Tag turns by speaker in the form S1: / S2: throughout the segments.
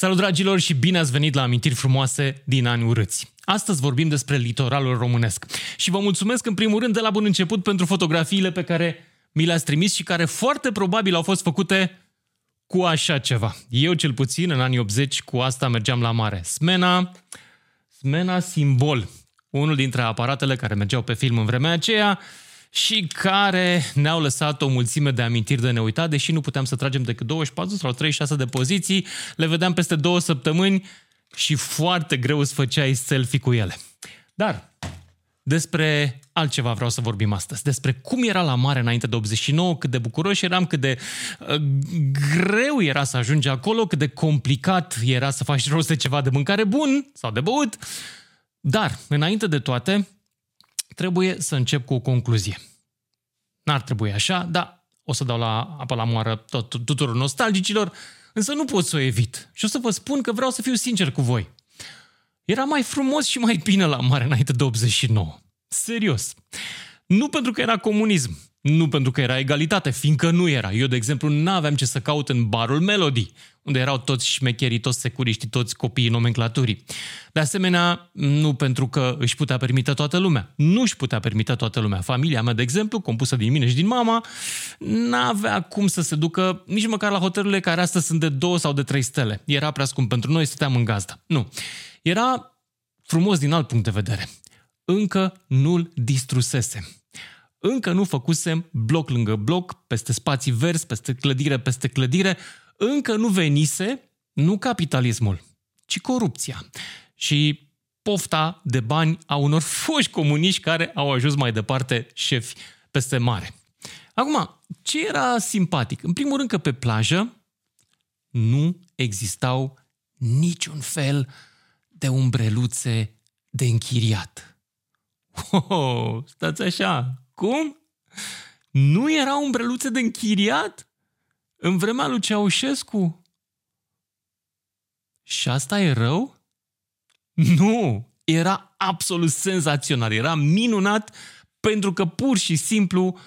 S1: Salut dragilor și bine ați venit la Amintiri Frumoase din ani urâți. Astăzi vorbim despre litoralul românesc și vă mulțumesc în primul rând de la bun început pentru fotografiile pe care mi le-ați trimis și care foarte probabil au fost făcute cu așa ceva. Eu cel puțin în anii 80 cu asta mergeam la mare. Smena, Smena Simbol, unul dintre aparatele care mergeau pe film în vremea aceea, și care ne-au lăsat o mulțime de amintiri de neuitat, deși nu puteam să tragem decât 24 sau 36 de poziții, le vedeam peste două săptămâni și foarte greu îți făceai selfie cu ele. Dar despre altceva vreau să vorbim astăzi. Despre cum era la mare înainte de 89, cât de bucuroși eram, cât de uh, greu era să ajungi acolo, cât de complicat era să faci rost de ceva de mâncare bun sau de băut. Dar, înainte de toate, trebuie să încep cu o concluzie. N-ar trebui așa, dar o să dau la apă la moară tot, tuturor nostalgicilor, însă nu pot să o evit. Și o să vă spun că vreau să fiu sincer cu voi. Era mai frumos și mai bine la mare înainte de 89. Serios. Nu pentru că era comunism, nu pentru că era egalitate, fiindcă nu era. Eu, de exemplu, nu aveam ce să caut în barul Melody, unde erau toți șmecherii, toți securiștii, toți copiii nomenclaturii. De asemenea, nu pentru că își putea permite toată lumea. Nu își putea permite toată lumea. Familia mea, de exemplu, compusă din mine și din mama, n-avea cum să se ducă nici măcar la hotelurile care astăzi sunt de două sau de trei stele. Era prea scump pentru noi, stăteam în gazdă. Nu. Era frumos din alt punct de vedere. Încă nu-l distrusese încă nu făcusem bloc lângă bloc, peste spații verzi, peste clădire, peste clădire, încă nu venise nu capitalismul, ci corupția. Și pofta de bani a unor foști comuniști care au ajuns mai departe șefi peste mare. Acum, ce era simpatic? În primul rând că pe plajă nu existau niciun fel de umbreluțe de închiriat. Oh, stați așa, cum? Nu erau umbreluțe de închiriat? În vremea lui Ceaușescu? Și asta e rău? Nu! Era absolut senzațional, era minunat pentru că pur și simplu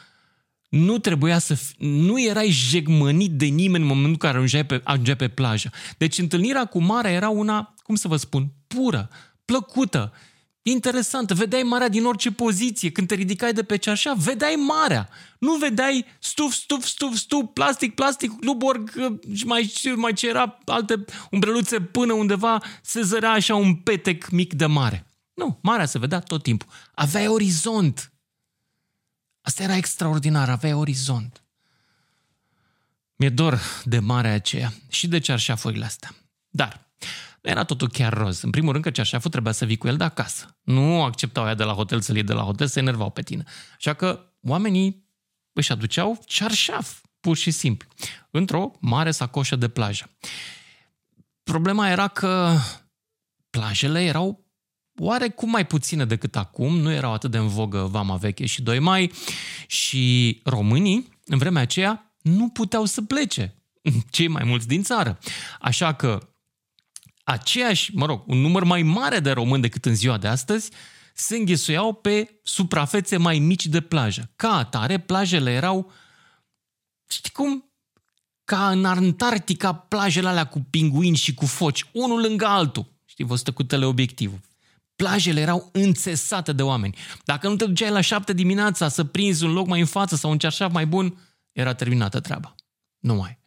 S1: nu trebuia să... Fi, nu erai jegmănit de nimeni în momentul în care ajungeai pe, ajungeai pe plajă. Deci întâlnirea cu marea era una, cum să vă spun, pură, plăcută Interesant, vedeai marea din orice poziție. Când te ridicai de pe ceașa, vedeai marea. Nu vedeai stuf, stuf, stuf, stuf, plastic, plastic, luborg și mai, mai ce era alte umbreluțe până undeva se zărea așa un petec mic de mare. Nu, marea se vedea tot timpul. Aveai orizont. Asta era extraordinar, aveai orizont. Mi-e dor de marea aceea și de cearșafurile astea. Dar nu era totul chiar roz. În primul rând că ceașaful trebuia să vii cu el de acasă. Nu acceptau aia de la hotel să-l iei de la hotel, se enervau pe tine. Așa că oamenii își aduceau cearșaf, pur și simplu, într-o mare sacoșă de plajă. Problema era că plajele erau oarecum mai puține decât acum, nu erau atât de în vogă Vama Veche și 2 mai și românii, în vremea aceea, nu puteau să plece, cei mai mulți din țară. Așa că aceiași, mă rog, un număr mai mare de români decât în ziua de astăzi, se înghesuiau pe suprafețe mai mici de plajă. Ca atare, plajele erau, știi cum, ca în Antarctica, plajele alea cu pinguini și cu foci, unul lângă altul. Știi, vă stă cu teleobiectivul. Plajele erau înțesate de oameni. Dacă nu te duceai la șapte dimineața să prinzi un loc mai în față sau un cearșaf mai bun, era terminată treaba. Nu mai.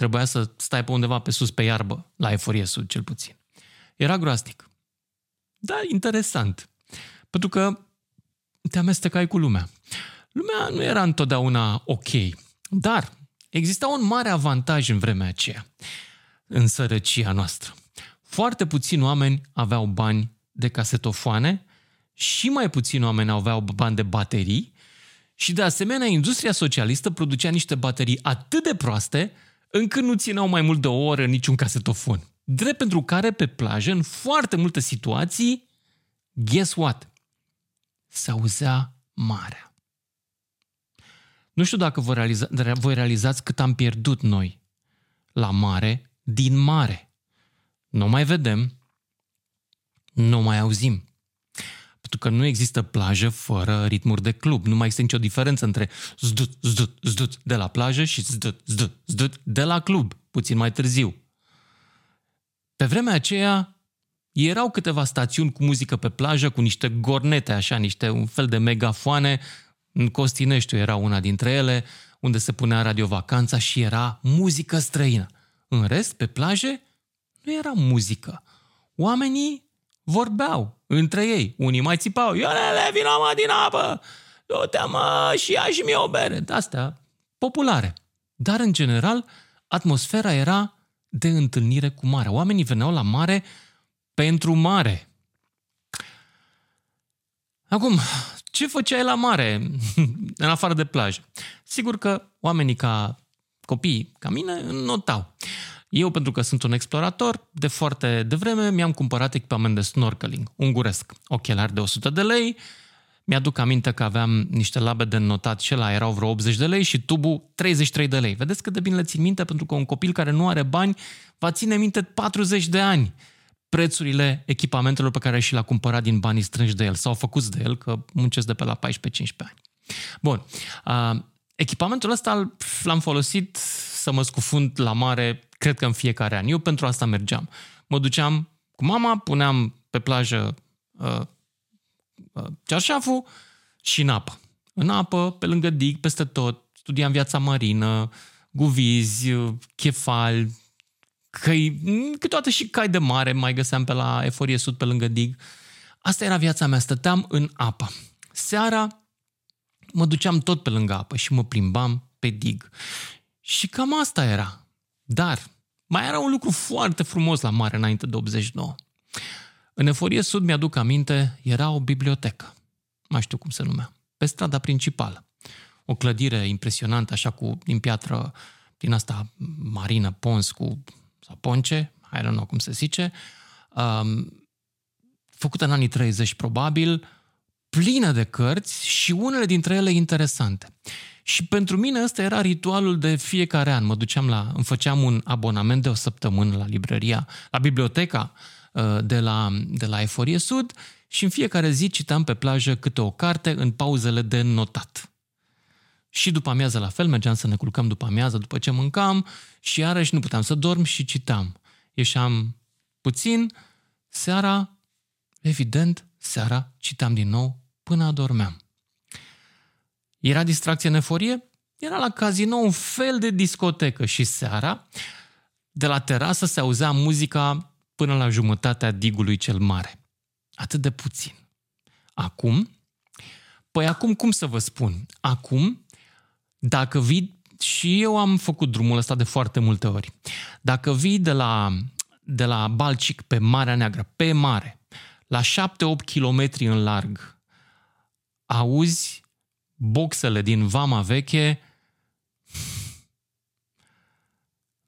S1: Trebuia să stai pe undeva pe sus pe iarbă, la Eforie Sud cel puțin. Era groasnic. Da, interesant. Pentru că te amestecai cu lumea. Lumea nu era întotdeauna ok, dar exista un mare avantaj în vremea aceea, în sărăcia noastră. Foarte puțini oameni aveau bani de casetofoane și mai puțini oameni aveau bani de baterii și de asemenea industria socialistă producea niște baterii atât de proaste încât nu țineau mai mult de o oră niciun casetofon. Drept pentru care pe plajă, în foarte multe situații, guess what? Se auzea marea. Nu știu dacă voi, realiza, voi realizați cât am pierdut noi la mare din mare. Nu mai vedem, nu mai auzim. Pentru că nu există plajă fără ritmuri de club. Nu mai există nicio diferență între zdut, zdut, zdut de la plajă și zdut, zdut, zdut de la club, puțin mai târziu. Pe vremea aceea erau câteva stațiuni cu muzică pe plajă, cu niște gornete, așa, niște un fel de megafoane. În Costineștiu era una dintre ele, unde se punea radiovacanța și era muzică străină. În rest, pe plaje, nu era muzică. Oamenii vorbeau între ei. Unii mai țipau, Ionele, vină mă din apă! Du-te mă și ia și mie o bere. De-astea populare. Dar, în general, atmosfera era de întâlnire cu mare. Oamenii veneau la mare pentru mare. Acum, ce făceai la mare, în afară de plajă? Sigur că oamenii ca copii, ca mine, notau. Eu, pentru că sunt un explorator, de foarte devreme mi-am cumpărat echipament de snorkeling, unguresc, ochelari de 100 de lei, mi-aduc aminte că aveam niște labe de notat și la erau vreo 80 de lei și tubul 33 de lei. Vedeți cât de bine le țin minte pentru că un copil care nu are bani va ține minte 40 de ani prețurile echipamentelor pe care și le-a cumpărat din banii strânși de el sau făcut de el, că muncesc de pe la 14-15 ani. Bun. Uh, echipamentul ăsta l-am folosit să mă scufund la mare, cred că în fiecare an. Eu pentru asta mergeam. Mă duceam cu mama, puneam pe plajă uh, uh, cearșaful și în apă. În apă, pe lângă dig, peste tot, studiam viața marină, guvizi, chefali, căi, câteodată și cai de mare mai găseam pe la Eforie Sud, pe lângă dig. Asta era viața mea, stăteam în apă. Seara mă duceam tot pe lângă apă și mă plimbam pe dig. Și cam asta era. Dar mai era un lucru foarte frumos la mare înainte de 89. În Eforie Sud, mi-aduc aminte, era o bibliotecă. Mai știu cum se numea. Pe strada principală. O clădire impresionantă, așa cu, din piatră, din asta marină, pons, cu sau ponce, I don't know cum se zice, um, făcută în anii 30 probabil, plină de cărți și unele dintre ele interesante. Și pentru mine ăsta era ritualul de fiecare an. Mă duceam la, îmi făceam un abonament de o săptămână la librăria, la biblioteca uh, de la, de la Eforie Sud și în fiecare zi citam pe plajă câte o carte în pauzele de notat. Și după amiază la fel, mergeam să ne culcăm după amiază, după ce mâncam și iarăși nu puteam să dorm și citam. Ieșeam puțin, seara, evident, seara citam din nou până adormeam. Era distracție în eforie? Era la casino un fel de discotecă și seara, de la terasă se auzea muzica până la jumătatea digului cel mare. Atât de puțin. Acum, păi acum cum să vă spun? Acum, dacă vii, și eu am făcut drumul ăsta de foarte multe ori, dacă vii de la, de la Balcic pe Marea Neagră, pe mare, la 7-8 km în larg, auzi boxele din Vama Veche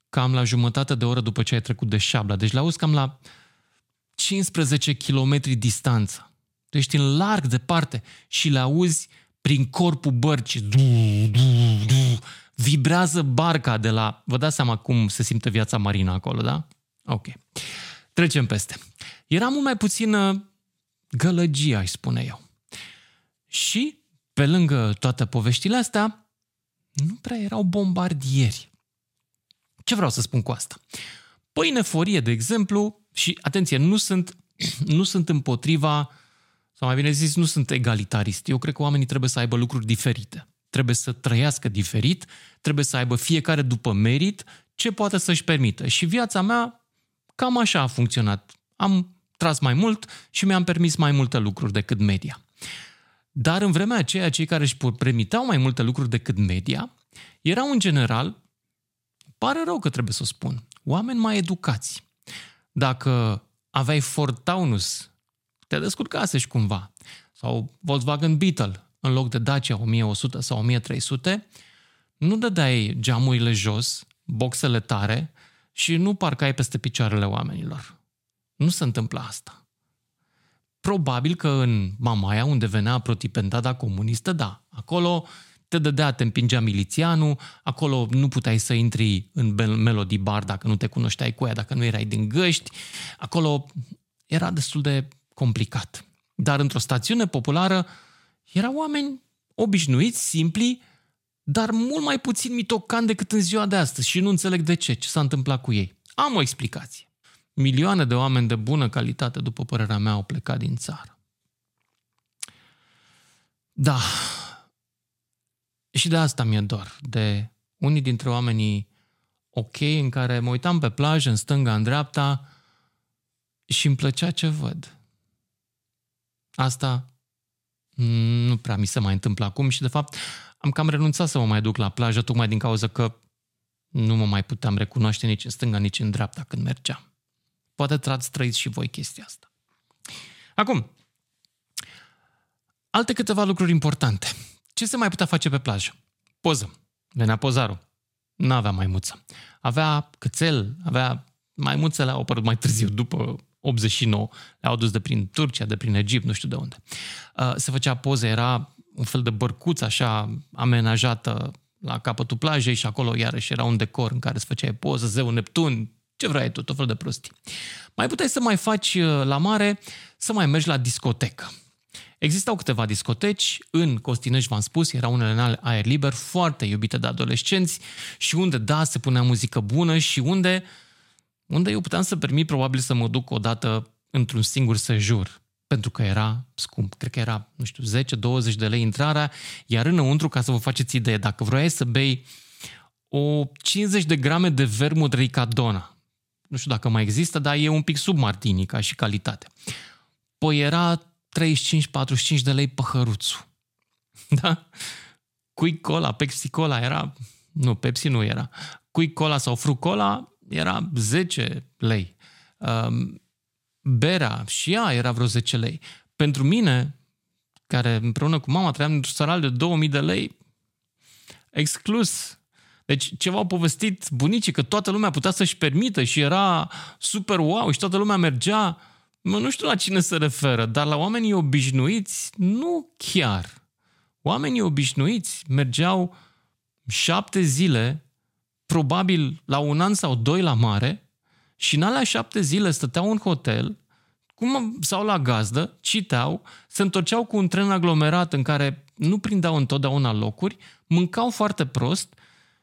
S1: cam la jumătate de oră după ce ai trecut de șabla. Deci le auzi cam la 15 km distanță. Tu ești în larg departe și le auzi prin corpul bărcii. Du, du, du, vibrează barca de la... Vă dați seama cum se simte viața marină acolo, da? Ok. Trecem peste. Era mult mai puțină gălăgie, aș spune eu. Și, pe lângă toate poveștile astea, nu prea erau bombardieri. Ce vreau să spun cu asta? Păi în eforie, de exemplu, și atenție, nu sunt, nu sunt împotriva sau mai bine zis, nu sunt egalitarist. Eu cred că oamenii trebuie să aibă lucruri diferite. Trebuie să trăiască diferit, trebuie să aibă fiecare după merit ce poate să-și permită. Și viața mea cam așa a funcționat. Am tras mai mult și mi-am permis mai multe lucruri decât media. Dar în vremea aceea, cei care își permiteau mai multe lucruri decât media erau în general, pare rău că trebuie să o spun, oameni mai educați. Dacă aveai Ford Taunus te descurcase și cumva. Sau Volkswagen Beetle, în loc de Dacia 1100 sau 1300, nu dădeai geamurile jos, boxele tare și nu parcai peste picioarele oamenilor. Nu se întâmplă asta. Probabil că în Mamaia, unde venea protipentada comunistă, da, acolo te dădea, te împingea milițianul, acolo nu puteai să intri în Melody Bar dacă nu te cunoșteai cu ea, dacă nu erai din găști, acolo era destul de complicat. Dar într-o stațiune populară erau oameni obișnuiți, simpli, dar mult mai puțin mitocan decât în ziua de astăzi și nu înțeleg de ce, ce s-a întâmplat cu ei. Am o explicație. Milioane de oameni de bună calitate, după părerea mea, au plecat din țară. Da, și de asta mi-e dor, de unii dintre oamenii ok în care mă uitam pe plajă, în stânga, în dreapta și îmi plăcea ce văd. Asta nu prea mi se mai întâmplă acum și de fapt am cam renunțat să mă mai duc la plajă tocmai din cauza că nu mă mai puteam recunoaște nici în stânga, nici în dreapta când mergeam. Poate ați trăit și voi chestia asta. Acum, alte câteva lucruri importante. Ce se mai putea face pe plajă? Poză. Venea pozarul. Nu avea maimuță. Avea cățel, avea maimuțele au apărut mai târziu, după 89. Le-au dus de prin Turcia, de prin Egipt, nu știu de unde. Uh, se făcea poze, era un fel de bărcuță așa amenajată la capătul plajei și acolo iarăși era un decor în care se făcea poză, zeu Neptun, ce vrei tu, tot fel de prostii. Mai puteai să mai faci uh, la mare, să mai mergi la discotecă. Existau câteva discoteci, în Costinești, v-am spus, era unele în aer liber, foarte iubite de adolescenți și unde, da, se punea muzică bună și unde, unde eu puteam să permit probabil să mă duc o dată într-un singur sejur, pentru că era scump. Cred că era, nu știu, 10-20 de lei intrarea, iar înăuntru, ca să vă faceți idee, dacă vroiai să bei o 50 de grame de vermut ricadona, nu știu dacă mai există, dar e un pic sub martini ca și calitate. Păi era 35-45 de lei păhăruțul. Da? Cui Cola, Pepsi Cola era... Nu, Pepsi nu era. Cui Cola sau Frucola era 10 lei. Um, berea și ea era vreo 10 lei. Pentru mine, care împreună cu mama trăiam într-un saral de 2000 de lei, exclus. Deci ceva au povestit bunicii că toată lumea putea să-și permită și era super wow și toată lumea mergea Mă, nu știu la cine se referă, dar la oamenii obișnuiți, nu chiar. Oamenii obișnuiți mergeau șapte zile, probabil la un an sau doi la mare, și în alea șapte zile stăteau în hotel, cum, sau la gazdă, citeau, se întorceau cu un tren aglomerat în care nu prindeau întotdeauna locuri, mâncau foarte prost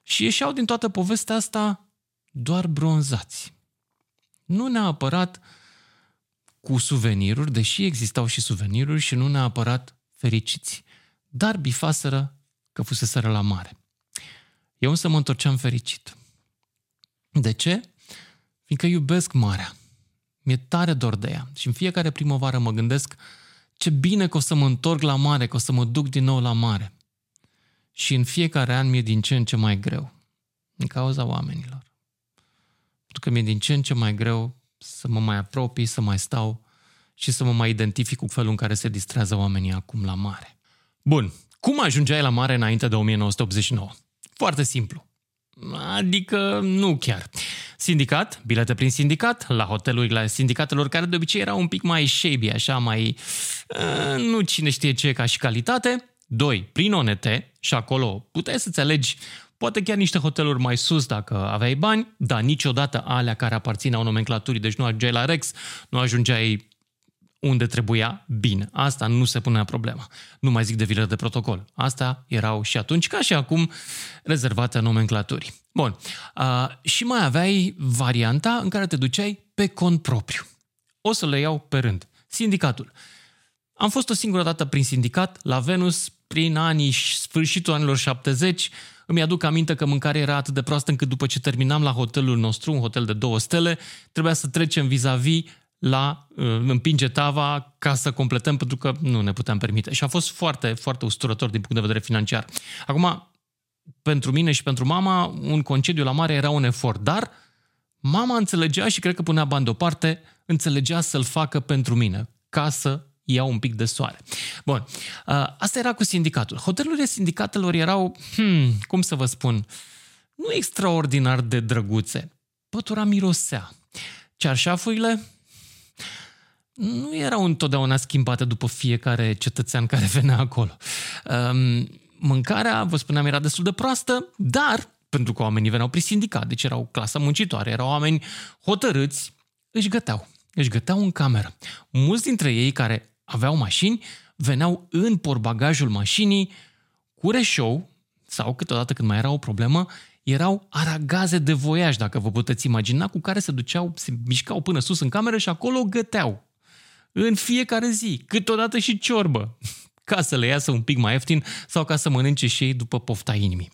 S1: și ieșeau din toată povestea asta doar bronzați. Nu neapărat uh, cu suveniruri, deși existau și suveniruri și nu neapărat fericiți. Dar bifaseră că fuseseră la mare. Eu însă mă întorceam fericit. De ce? Fiindcă iubesc marea. Mi-e tare dor de ea. Și în fiecare primăvară mă gândesc ce bine că o să mă întorc la mare, că o să mă duc din nou la mare. Și în fiecare an mi-e din ce în ce mai greu. Din cauza oamenilor. Pentru că mi-e din ce în ce mai greu să mă mai apropii, să mai stau și să mă mai identific cu felul în care se distrează oamenii acum la mare. Bun, cum ajungeai la mare înainte de 1989? Foarte simplu. Adică nu chiar. Sindicat, bilete prin sindicat, la hotelurile sindicatelor care de obicei erau un pic mai shabby, așa mai... Uh, nu cine știe ce ca și calitate. Doi, prin ONT și acolo puteai să-ți alegi Poate chiar niște hoteluri mai sus dacă aveai bani, dar niciodată alea care aparțineau nomenclaturii, deci nu ajungeai la Rex, nu ajungeai unde trebuia bine. Asta nu se punea problema. Nu mai zic de vilele de protocol. Asta erau și atunci, ca și acum, rezervate nomenclaturii. Bun. Uh, și mai aveai varianta în care te duceai pe cont propriu. O să le iau pe rând. Sindicatul. Am fost o singură dată prin sindicat, la Venus, prin anii, sfârșitul anilor 70, îmi aduc aminte că mâncarea era atât de proastă încât după ce terminam la hotelul nostru, un hotel de două stele, trebuia să trecem vis-a-vis la uh, împinge tava ca să completăm pentru că nu ne puteam permite. Și a fost foarte, foarte usturător din punct de vedere financiar. Acum, pentru mine și pentru mama, un concediu la mare era un efort, dar mama înțelegea și cred că punea bani deoparte, înțelegea să-l facă pentru mine, ca să iau un pic de soare. Bun, asta era cu sindicatul. Hotelurile sindicatelor erau, hmm, cum să vă spun, nu extraordinar de drăguțe. Pătura mirosea. Cearșafurile nu erau întotdeauna schimbate după fiecare cetățean care venea acolo. Mâncarea, vă spuneam, era destul de proastă, dar pentru că oamenii veneau prin sindicat, deci erau clasa muncitoare, erau oameni hotărâți, își găteau. Își găteau în cameră. Mulți dintre ei care aveau mașini, veneau în porbagajul mașinii cu reșou sau câteodată când mai era o problemă, erau aragaze de voiaj, dacă vă puteți imagina, cu care se duceau, se mișcau până sus în cameră și acolo găteau. În fiecare zi, câteodată și ciorbă, ca să le iasă un pic mai ieftin sau ca să mănânce și ei după pofta inimii.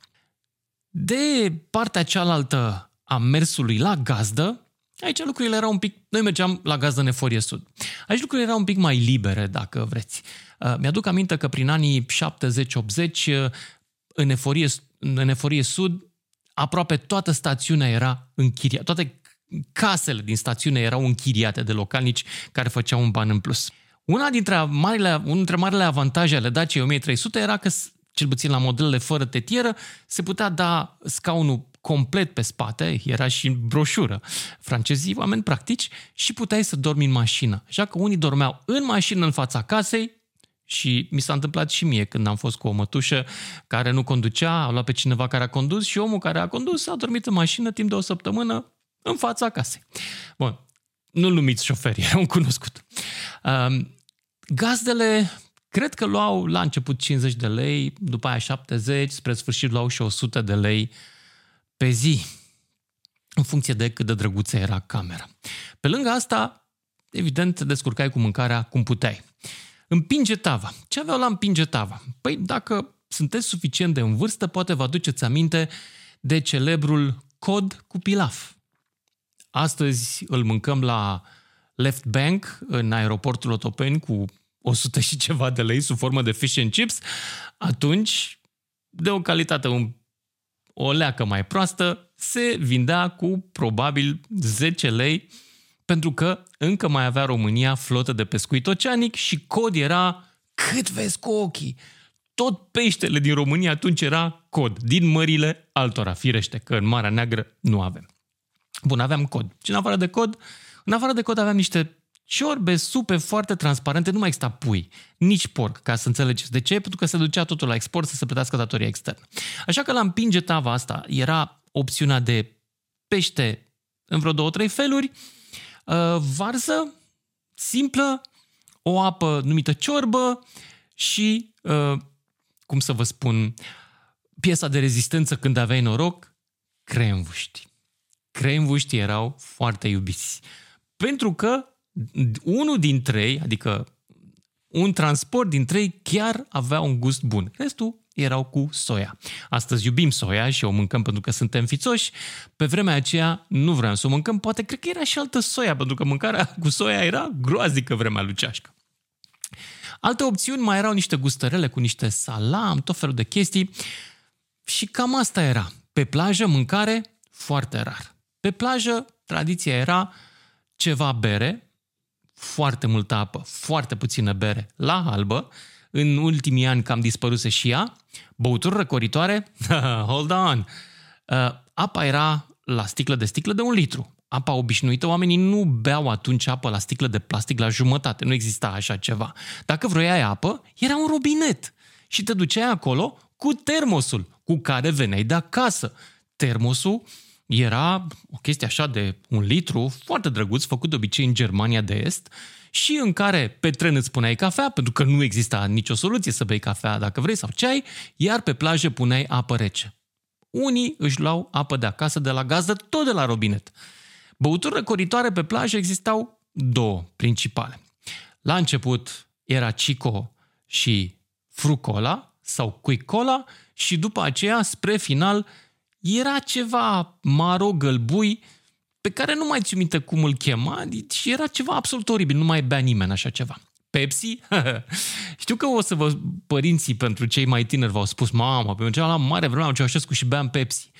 S1: De partea cealaltă a mersului la gazdă, Aici lucrurile erau un pic... Noi mergeam la gazdă în Eforie Sud. Aici lucrurile erau un pic mai libere, dacă vreți. Uh, mi-aduc aminte că prin anii 70-80, uh, în Eforie, în Eforie Sud, aproape toată stațiunea era închiriată. Toate casele din stațiune erau închiriate de localnici care făceau un ban în plus. Una dintre marile, unul dintre marile avantaje ale Dacia 1300 era că, cel puțin la modelele fără tetieră, se putea da scaunul complet pe spate, era și în broșură. Francezii, oameni practici, și puteai să dormi în mașină. Așa că unii dormeau în mașină în fața casei, și mi s-a întâmplat și mie când am fost cu o mătușă care nu conducea, a luat pe cineva care a condus și omul care a condus a dormit în mașină timp de o săptămână în fața casei. Bun, nu-l numiți șoferi, era un cunoscut. Um, gazdele cred că luau la început 50 de lei, după aia 70, spre sfârșit luau și 100 de lei pe zi, în funcție de cât de drăguță era camera. Pe lângă asta, evident, te descurcai cu mâncarea cum puteai. Împinge tava. Ce aveau la împinge tava? Păi dacă sunteți suficient de în vârstă, poate vă aduceți aminte de celebrul cod cu pilaf. Astăzi îl mâncăm la Left Bank, în aeroportul Otopeni, cu 100 și ceva de lei sub formă de fish and chips. Atunci, de o calitate un, o leacă mai proastă, se vindea cu probabil 10 lei pentru că încă mai avea România flotă de pescuit oceanic și cod era cât vezi cu ochii. Tot peștele din România atunci era cod, din mările altora, firește, că în Marea Neagră nu avem. Bun, aveam cod. Și în afară de cod, în afară de cod aveam niște ciorbe, supe foarte transparente, nu mai exista pui, nici porc, ca să înțelegeți. De ce? Pentru că se ducea totul la export să se plătească datoria externă. Așa că la împinge tava asta era opțiunea de pește în vreo două, trei feluri, uh, varză, simplă, o apă numită ciorbă și, uh, cum să vă spun, piesa de rezistență când aveai noroc, cremvuști. Cremvuști erau foarte iubiți. Pentru că unul din trei, adică un transport din trei, chiar avea un gust bun. Restul erau cu soia. Astăzi iubim soia și o mâncăm pentru că suntem fițoși. Pe vremea aceea nu vreau să o mâncăm, poate cred că era și altă soia, pentru că mâncarea cu soia era groaznică vremea lucească. Alte opțiuni mai erau niște gustărele cu niște salam, tot felul de chestii și cam asta era. Pe plajă mâncare foarte rar. Pe plajă tradiția era ceva bere, foarte multă apă, foarte puțină bere la albă, în ultimii ani cam dispăruse și ea, băuturi răcoritoare, hold on, uh, apa era la sticlă de sticlă de un litru. Apa obișnuită, oamenii nu beau atunci apă la sticlă de plastic la jumătate, nu exista așa ceva. Dacă vroiai apă, era un robinet și te duceai acolo cu termosul cu care veneai de acasă. Termosul era o chestie așa de un litru, foarte drăguț, făcut de obicei în Germania de Est, și în care pe tren îți puneai cafea, pentru că nu exista nicio soluție să bei cafea dacă vrei sau ceai, iar pe plajă puneai apă rece. Unii își luau apă de acasă de la gazdă, tot de la robinet. Băuturi răcoritoare pe plajă existau două principale. La început era Cico și Frucola sau Quicola și după aceea, spre final, era ceva maro gălbui pe care nu mai ți minte cum îl chema și era ceva absolut oribil, nu mai bea nimeni așa ceva. Pepsi? Știu că o să vă, părinții pentru cei mai tineri v-au spus, mama, pe la mare vreme am ceaușescu și beam Pepsi.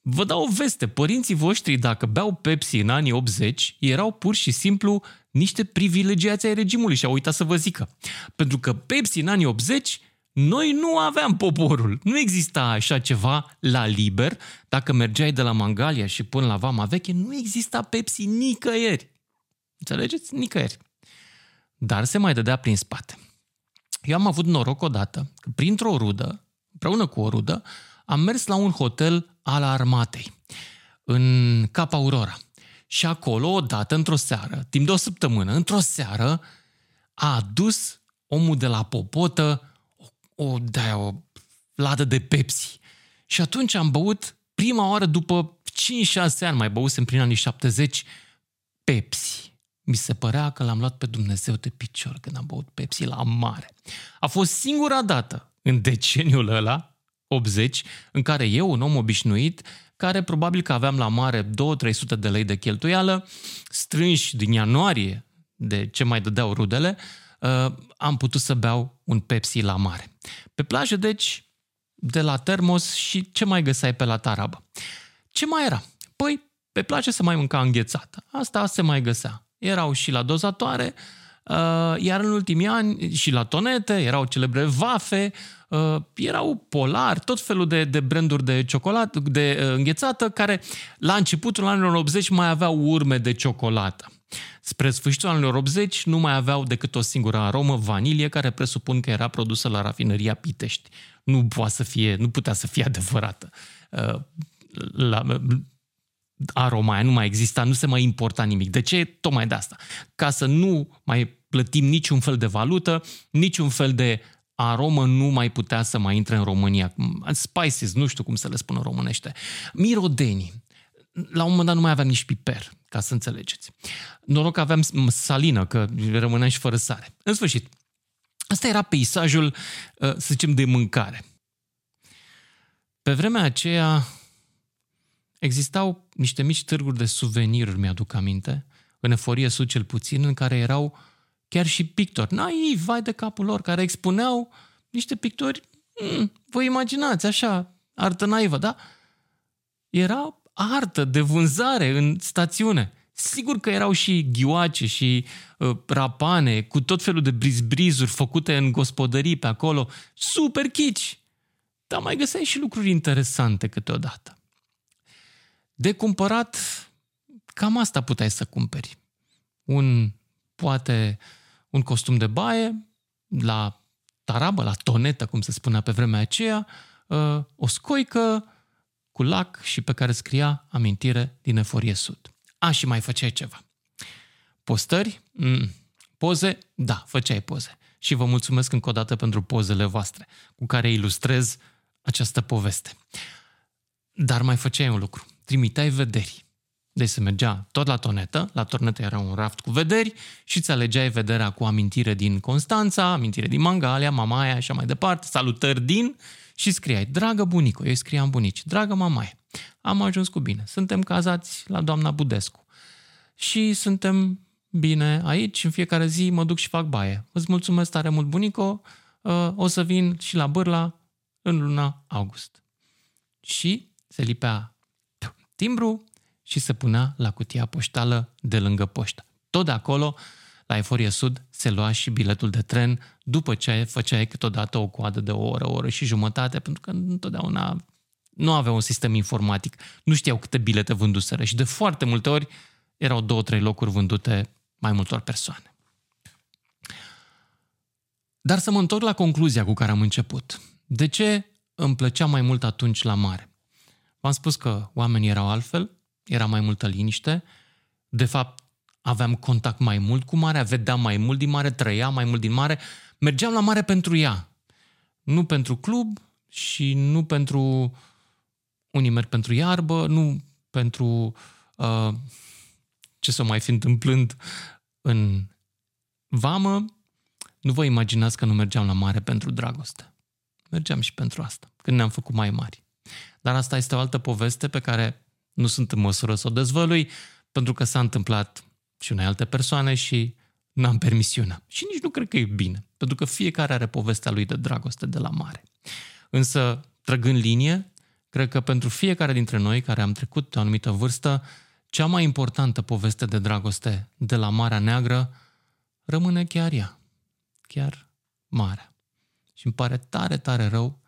S1: Vă dau o veste, părinții voștri, dacă beau Pepsi în anii 80, erau pur și simplu niște privilegiați ai regimului și au uitat să vă zică. Pentru că Pepsi în anii 80 noi nu aveam poporul. Nu exista așa ceva la liber. Dacă mergeai de la Mangalia și până la Vama Veche, nu exista Pepsi nicăieri. Înțelegeți? Nicăieri. Dar se mai dădea prin spate. Eu am avut noroc odată că printr-o rudă, împreună cu o rudă, am mers la un hotel al armatei, în Cap Aurora. Și acolo, odată, într-o seară, timp de o săptămână, într-o seară, a adus omul de la Popotă o, de o ladă de Pepsi. Și atunci am băut prima oară după 5-6 ani, mai băusem prin anii 70, Pepsi. Mi se părea că l-am luat pe Dumnezeu de picior când am băut Pepsi la mare. A fost singura dată în deceniul ăla, 80, în care eu, un om obișnuit, care probabil că aveam la mare 2-300 de lei de cheltuială, strânși din ianuarie de ce mai dădeau rudele, uh, am putut să beau un Pepsi la mare. Pe plajă, deci, de la termos și ce mai găseai pe la tarabă. Ce mai era? Păi, pe plajă se mai mânca înghețată. Asta se mai găsea. Erau și la dozatoare, uh, iar în ultimii ani și la tonete, erau celebre vafe, uh, erau polar, tot felul de, de branduri de ciocolată, de uh, înghețată, care la începutul anilor 80 mai aveau urme de ciocolată. Spre sfârșitul anilor 80 nu mai aveau decât o singură aromă, vanilie, care presupun că era produsă la rafinăria Pitești. Nu, poate să fie, nu putea să fie adevărată. La, aroma aia nu mai exista, nu se mai importa nimic. De ce? Tocmai de asta. Ca să nu mai plătim niciun fel de valută, niciun fel de aromă nu mai putea să mai intre în România. Spices, nu știu cum să le spun în românește. Mirodenii. La un moment dat nu mai aveam nici piper, ca să înțelegeți. Noroc că aveam salină, că rămâneam și fără sare. În sfârșit, asta era peisajul, uh, să zicem, de mâncare. Pe vremea aceea, Existau niște mici târguri de suveniruri, mi-aduc aminte, în Eforie Sud cel puțin, în care erau chiar și pictori, naivi, vai de capul lor, care expuneau niște pictori, mm, vă imaginați, așa, artă naivă, da? Era artă de vânzare în stațiune. Sigur că erau și ghioace și uh, rapane cu tot felul de brizbrizuri făcute în gospodării pe acolo, super chici. Dar mai găseai și lucruri interesante câteodată. De cumpărat, cam asta puteai să cumperi. Un, poate, un costum de baie, la tarabă, la tonetă, cum se spunea pe vremea aceea, ă, o scoică cu lac și pe care scria amintire din Eforie Sud. A, și mai făceai ceva. Postări? Mm. Poze? Da, făceai poze. Și vă mulțumesc încă o dată pentru pozele voastre, cu care ilustrez această poveste. Dar mai făceai un lucru trimiteai vederi. Deci se mergea tot la tonetă, la tonetă era un raft cu vederi și îți alegeai vederea cu amintire din Constanța, amintire din Mangalia, Mamaia și așa mai departe, salutări din și scriai, dragă bunico, eu îi scriam bunici, dragă mamaie, am ajuns cu bine, suntem cazați la doamna Budescu și suntem bine aici, în fiecare zi mă duc și fac baie. Îți mulțumesc tare mult, bunico, uh, o să vin și la Bârla în luna august. Și se lipea timbru și se punea la cutia poștală de lângă poștă. Tot de acolo, la Eforie Sud, se lua și biletul de tren după ce făceai câteodată o coadă de o oră, o oră și jumătate, pentru că întotdeauna nu avea un sistem informatic, nu știau câte bilete vânduseră și de foarte multe ori erau două, trei locuri vândute mai multor persoane. Dar să mă întorc la concluzia cu care am început. De ce îmi plăcea mai mult atunci la mare? V-am spus că oamenii erau altfel, era mai multă liniște, de fapt aveam contact mai mult cu marea, vedeam mai mult din mare, trăiam mai mult din mare, mergeam la mare pentru ea. Nu pentru club și nu pentru... Unii merg pentru iarbă, nu pentru uh, ce să mai fi întâmplând în vamă. Nu vă imaginați că nu mergeam la mare pentru dragoste. Mergeam și pentru asta, când ne-am făcut mai mari. Dar asta este o altă poveste pe care nu sunt în măsură să o dezvălui, pentru că s-a întâmplat și unei alte persoane și n-am permisiunea. Și nici nu cred că e bine, pentru că fiecare are povestea lui de dragoste de la mare. Însă, trăgând linie, cred că pentru fiecare dintre noi care am trecut de o anumită vârstă, cea mai importantă poveste de dragoste de la Marea Neagră rămâne chiar ea, chiar marea. Și îmi pare tare, tare rău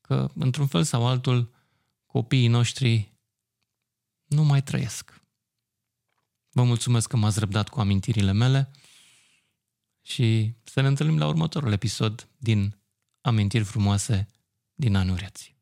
S1: că, într-un fel sau altul, copiii noștri nu mai trăiesc. Vă mulțumesc că m-ați răbdat cu amintirile mele și să ne întâlnim la următorul episod din Amintiri frumoase din anul reții.